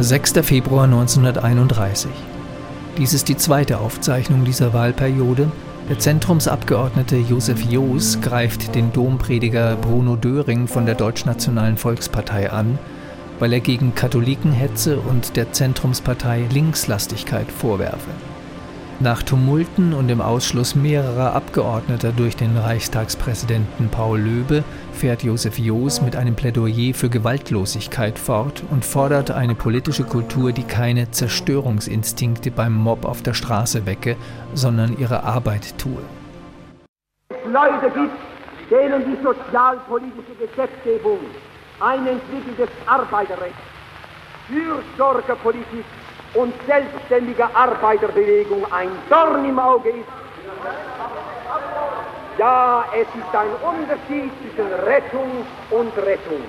6. Februar 1931. Dies ist die zweite Aufzeichnung dieser Wahlperiode. Der Zentrumsabgeordnete Josef Joos greift den Domprediger Bruno Döring von der Deutschnationalen Volkspartei an, weil er gegen Katholikenhetze und der Zentrumspartei Linkslastigkeit vorwerfe. Nach Tumulten und dem Ausschluss mehrerer Abgeordneter durch den Reichstagspräsidenten Paul Löbe fährt Josef Joos mit einem Plädoyer für Gewaltlosigkeit fort und fordert eine politische Kultur, die keine Zerstörungsinstinkte beim Mob auf der Straße wecke, sondern ihre Arbeit tue. Leute gibt, denen die sozialpolitische Gesetzgebung ein entwickeltes Arbeiterrecht, Fürsorgepolitik und selbstständige Arbeiterbewegung ein Dorn im Auge ist. Ja, es ist ein Unterschied zwischen Rettung und Rettung.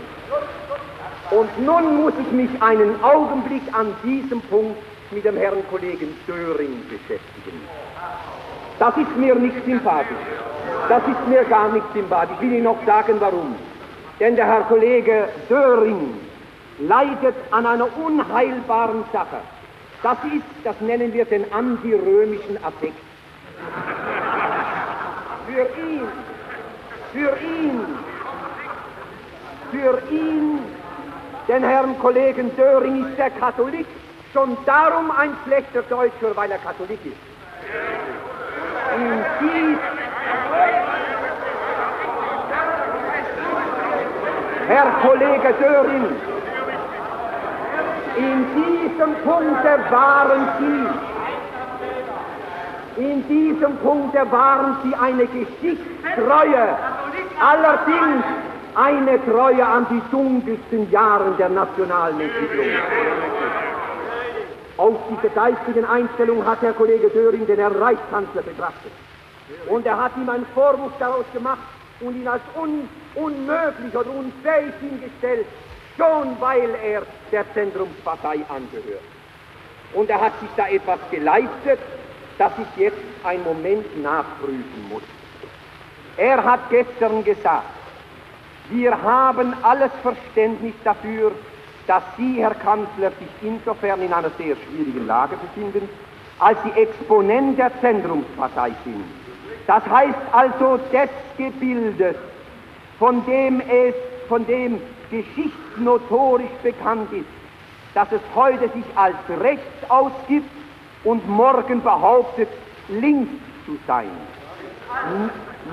Und nun muss ich mich einen Augenblick an diesem Punkt mit dem Herrn Kollegen Döring beschäftigen. Das ist mir nicht sympathisch. Das ist mir gar nicht sympathisch. Ich will Ihnen noch sagen, warum. Denn der Herr Kollege Döring leidet an einer unheilbaren Sache. Das ist, das nennen wir den antirömischen Affekt. Für ihn, für ihn, für ihn, den Herrn Kollegen Döring ist der Katholik schon darum ein schlechter Deutscher, weil er Katholik ist. In dies, Herr Kollege Döring, in diesem Punkte waren Sie, in diesem Punkte waren Sie eine Geschichtstreue, allerdings eine Treue an die dunkelsten Jahren der nationalen Entwicklung. Aus dieser geistigen Einstellung hat Herr Kollege Döring den Herrn Reichskanzler betrachtet. Und er hat ihm einen Vorwurf daraus gemacht und ihn als un unmöglich oder unfähig hingestellt, schon weil er der Zentrumspartei angehört. Und er hat sich da etwas geleistet, das ich jetzt einen Moment nachprüfen muss. Er hat gestern gesagt, wir haben alles Verständnis dafür, dass Sie, Herr Kanzler, sich insofern in einer sehr schwierigen Lage befinden, als Sie Exponent der Zentrumspartei sind. Das heißt also des Gebildes, von dem es, von dem geschichtsnotorisch bekannt ist, dass es heute sich als rechts ausgibt und morgen behauptet, links zu sein. N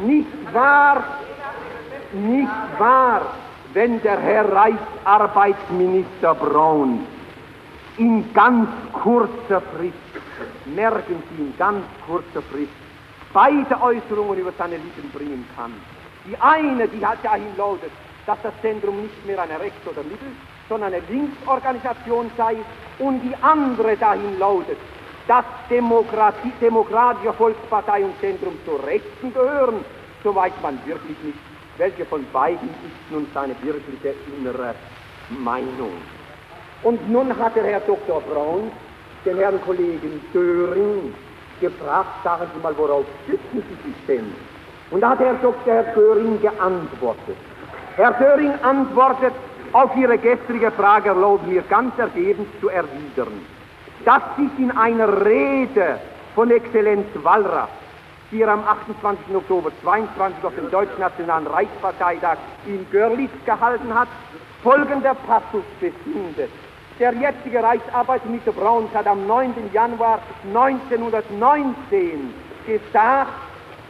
nicht wahr, nicht wahr, wenn der Herr Reichsarbeitsminister Braun in ganz kurzer Frist, merken Sie, in ganz kurzer Frist, beide Äußerungen über seine Lippen bringen kann. Die eine, die hat dahin lautet, dass das Zentrum nicht mehr eine Rechts- oder Mittel, sondern eine Linksorganisation sei und die andere dahin lautet, dass Demokratie, Demokratische Volkspartei und Zentrum zur Rechten gehören, so weiß man wirklich nicht, welche von beiden ist nun seine wirkliche innere Meinung. Und nun hat der Herr Dr. Braun den Herrn Kollegen Döring gefragt, sagen Sie mal, worauf stützen Sie sich denn? Und da hat Herr Dr. Döring geantwortet. Herr Döring antwortet auf Ihre gestrige Frage, erlauben mir ganz ergebens zu erwidern, dass sich in einer Rede von Exzellenz Wallraff, die er am 28. Oktober 22 auf dem Deutschnationalen Reichsparteitag in Görlitz gehalten hat, folgender Passus befindet. Der jetzige Reichsarbeitsminister Braun hat am 9. Januar 1919 gesagt,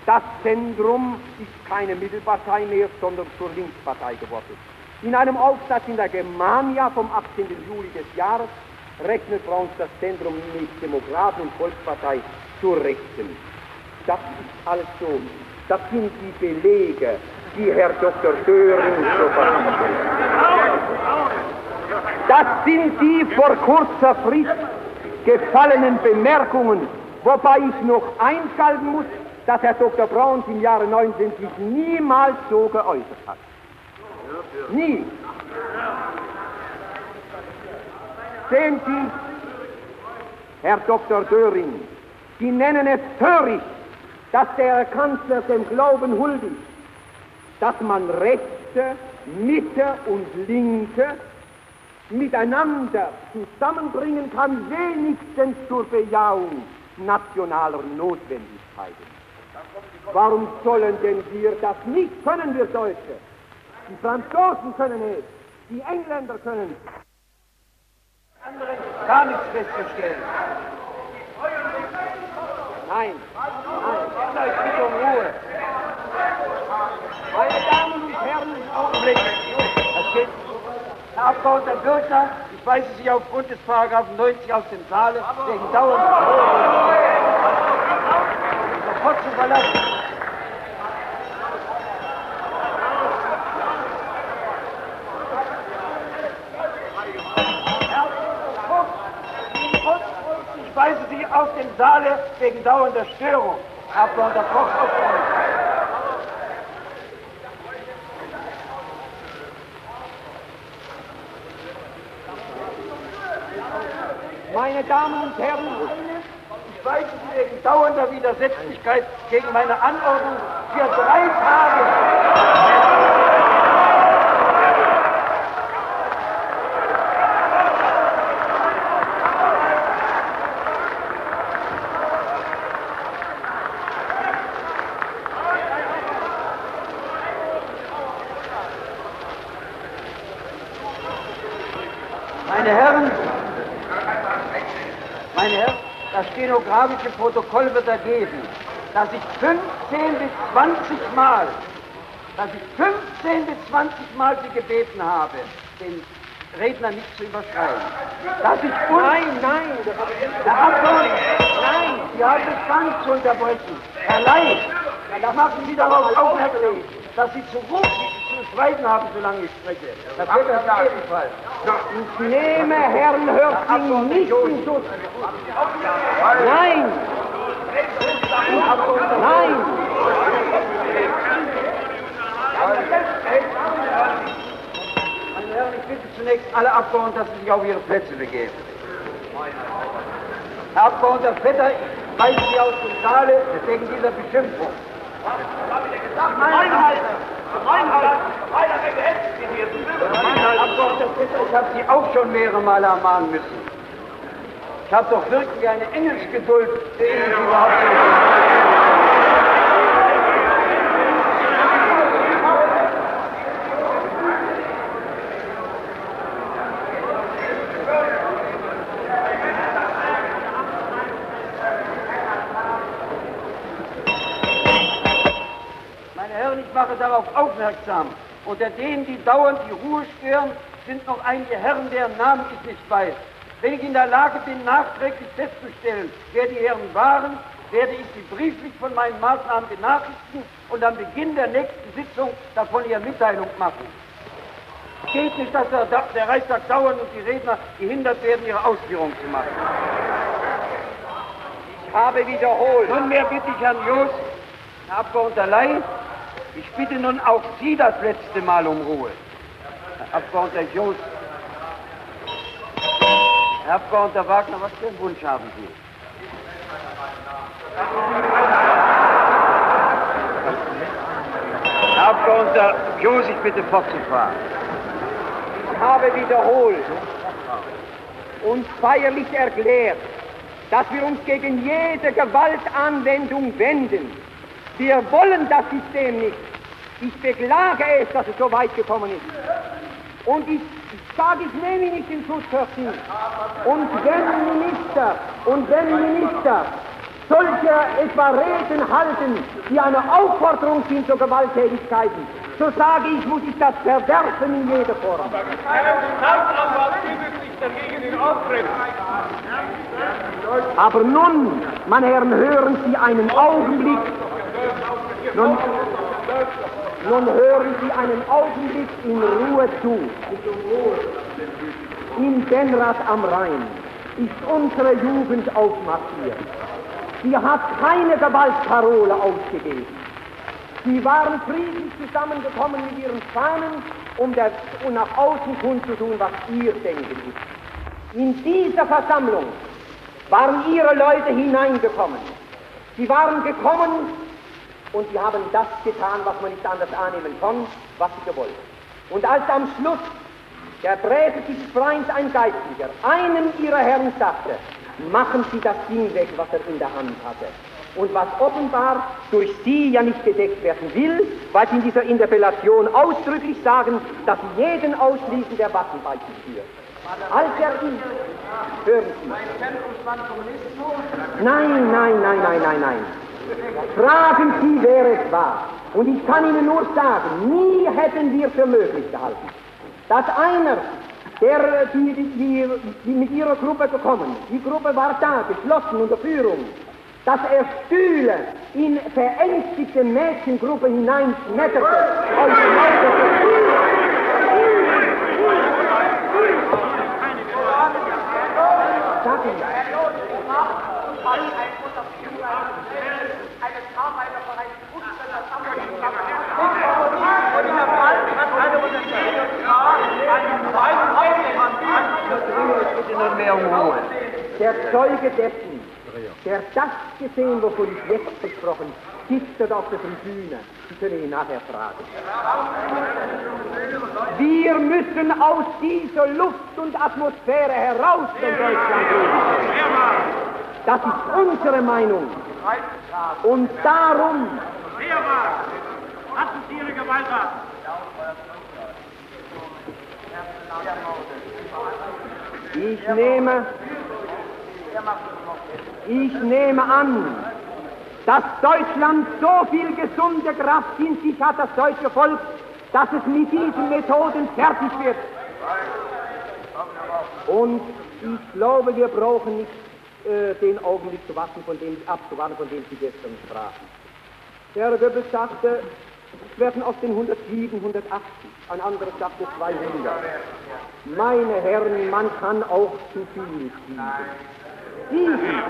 das Zentrum ist keine Mittelpartei mehr, sondern zur Linkspartei geworden. In einem Aufsatz in der Germania vom 18. Juli des Jahres rechnet Brauns das Zentrum mit Demokraten und Volkspartei zur Rechten. Das ist also, das sind die Belege, die Herr Dr. Döring so verhandelt. Das sind die vor kurzer Frist gefallenen Bemerkungen, wobei ich noch einschalten muss, dass Herr Dr. Brauns im Jahre 19 sich niemals so geäußert hat. Nie. Sehen Sie, Herr Dr. Döring, Sie nennen es töricht, dass der Kanzler dem Glauben huldigt, dass man Rechte, Mitte und Linke miteinander zusammenbringen kann, wenigstens zur Bejahung nationaler Notwendigkeiten. Warum sollen denn wir das nicht können, wir Deutsche? Die Franzosen können es, die Engländer können anderen gar nichts festzustellen. Nein, nein, ich bitte um Ruhe. Meine Damen und Herren, Augenblick. Das geht. Herr Abgeordneter Bürger, ich weise Sie aufgrund des Paragraphen 90 aus dem Saale wegen dauernden sofort zu verlassen. Ich weise Sie aus dem Saale wegen dauernder Störung. Abgeordneter Koch, aufräumen. meine Damen und Herren, Ich weise Sie wegen dauernder Widersetzlichkeit gegen meine Anordnung für drei Tage. Meine Herren, meine Herren, das stenografische Protokoll wird ergeben, dass ich 15 bis 20 Mal, dass ich 15 bis 20 Mal Sie gebeten habe, den Redner nicht zu überschreien. Dass ich nein, nein, Herr Abgeordneter, nein, Sie haben es ganz zu unterbrechen. Herr Ley, da machen Sie darauf aufmerksam, dass Sie zu Ruhe schweigen haben, solange ich spreche. Das wird das ebenfalls. ich nehme Herrn Hörsing nicht in Schutz. Nein, nein, Meine Herren, ich bitte zunächst alle Abgeordneten, dass sie sich auf ihre Plätze begeben. Herr Abgeordneter Vetter, ich weise Sie aus dem Saale wegen dieser Beschimpfung. Ich habe Sie auch schon mehrere Male ermahnen müssen. Ich habe doch wirklich eine Engelsgeduld, ehe ich überhaupt so Meine Herren, ich mache darauf aufmerksam. Unter denen, die dauernd die Ruhe stören, sind noch einige Herren, deren Namen ich nicht weiß. Wenn ich in der Lage bin, nachträglich festzustellen, wer die Herren waren, werde ich sie brieflich von meinen Maßnahmen benachrichtigen und am Beginn der nächsten Sitzung davon ihre Mitteilung machen. Es geht nicht, dass der, der Reichstag dauernd und die Redner gehindert werden, ihre Ausführungen zu machen. ich habe wiederholt. Nunmehr bitte ich Herrn Jost, Herr Abgeordneter Ley, ich bitte nun auch Sie das letzte Mal um Ruhe. Herr Abgeordneter Jost, Herr Abgeordneter Wagner, was für einen Wunsch haben Sie? Herr Abgeordneter Jost, ich bitte fortzufahren. Ich habe wiederholt und feierlich erklärt, dass wir uns gegen jede Gewaltanwendung wenden. Wir wollen das System nicht. Ich beklage es, dass es so weit gekommen ist. Und ich, sage, ich nehme nicht in Schutz, Hörsing. Und wenn Minister, und wenn Minister solche etwa Reden halten, die eine Aufforderung sind zu Gewalttätigkeiten, so sage ich, muss ich das verwerfen in jeder Form. Aber nun, meine Herren, hören Sie einen Augenblick. Nun, nun hören Sie einen Augenblick in Ruhe zu. In Benrath am Rhein ist unsere Jugend aufmarschiert. Sie hat keine Gewaltparole ausgegeben. Sie waren friedlich zusammengekommen mit ihren Fahnen, um, das, um nach außen kundzutun, was ihr Denken ist. In dieser Versammlung waren ihre Leute hineingekommen. Sie waren gekommen und sie haben das getan, was man nicht anders annehmen kann, was sie gewollt. Und als am Schluss der Präses ist Freund ein Geistlicher, einem ihrer Herren sagte, machen Sie das Ding weg, was er in der Hand hatte. Und was offenbar durch Sie ja nicht gedeckt werden will, weil Sie in dieser Interpellation ausdrücklich sagen, dass Sie jeden ausschließen, der Waffen bei sich führt. Als er ihn, hören Sie. Nein, nein, nein, nein, nein, nein. Fragen Sie, wer es war. Und ich kann Ihnen nur sagen, nie hätten wir für möglich gehalten, dass einer, der, die, die, die mit ihrer Gruppe gekommen, die Gruppe war da, geschlossen unter Führung, dass er Stühle in verängstigte Mädchengruppe hineinschmetterte, aus Sagen der Zeuge dessen, der das gesehen, wovon ich jetzt gesprochen, sitzt auf der Tribüne. Sie können ihn nachher fragen. Wir müssen aus dieser Luft und Atmosphäre heraus in Deutschland leben. Das ist unsere Meinung. Und darum. Lassen Sie Ihre Gewalt Ich nehme, ich nehme an, dass Deutschland so viel gesunde Kraft in sich hat, das deutsche Volk, dass es mit diesen Methoden fertig wird. Und ich glaube, wir brauchen nicht äh, den Augenblick zu warten, von dem, abzuwarten, von dem Sie gestern sprachen. Der Goebbels sagte, werden aus den 107, 180, ein anderer sagte 200. Meine Herren, man kann auch zu viel schieben. Sieben.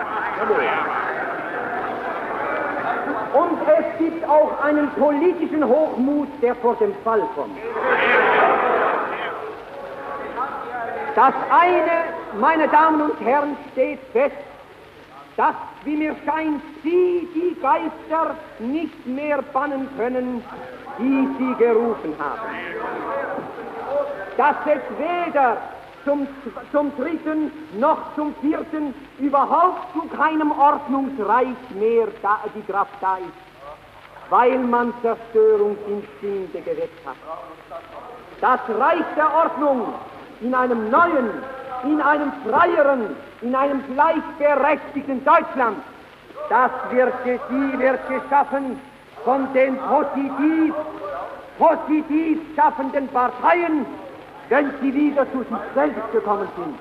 Und es gibt auch einen politischen Hochmut, der vor dem Fall kommt. Das eine, meine Damen und Herren, steht fest, dass, wie mir scheint, Sie die Geister nicht mehr bannen können, die Sie gerufen haben. Dass es weder zum, zum dritten noch zum vierten überhaupt zu keinem Ordnungsreich mehr da, die Kraft da ist, weil man Zerstörungsinstinkte geweckt hat. Das Reich der Ordnung in einem neuen, in einem freieren, in einem gleichberechtigten Deutschland, das wird, die wird geschaffen von den positiv, positiv schaffenden Parteien, wenn sie wieder zu sich selbst gekommen sind.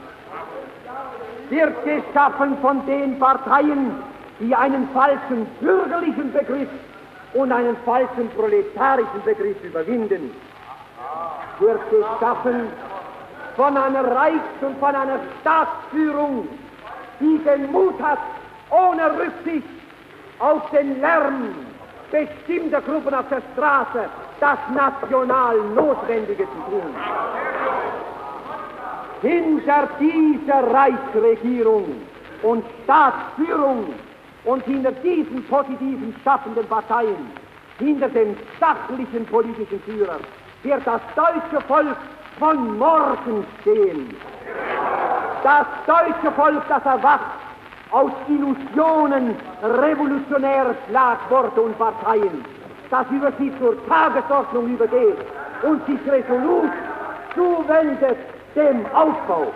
Wird geschaffen von den Parteien, die einen falschen bürgerlichen Begriff und einen falschen proletarischen Begriff überwinden. Wird geschaffen von einer Reichs- und von einer Staatsführung, die den Mut hat, ohne Rücksicht auf den Lärm bestimmter Gruppen auf der Straße das national Notwendige zu tun. Hinter dieser Reichsregierung und Staatsführung und hinter diesen positiven schaffenden Parteien, hinter dem sachlichen politischen Führer, wird das deutsche Volk von morgen stehen. Das deutsche Volk, das erwacht aus Illusionen revolutionärer Schlagworte und Parteien, das über sie zur Tagesordnung übergeht und sich resolut zuwendet dem Aufbau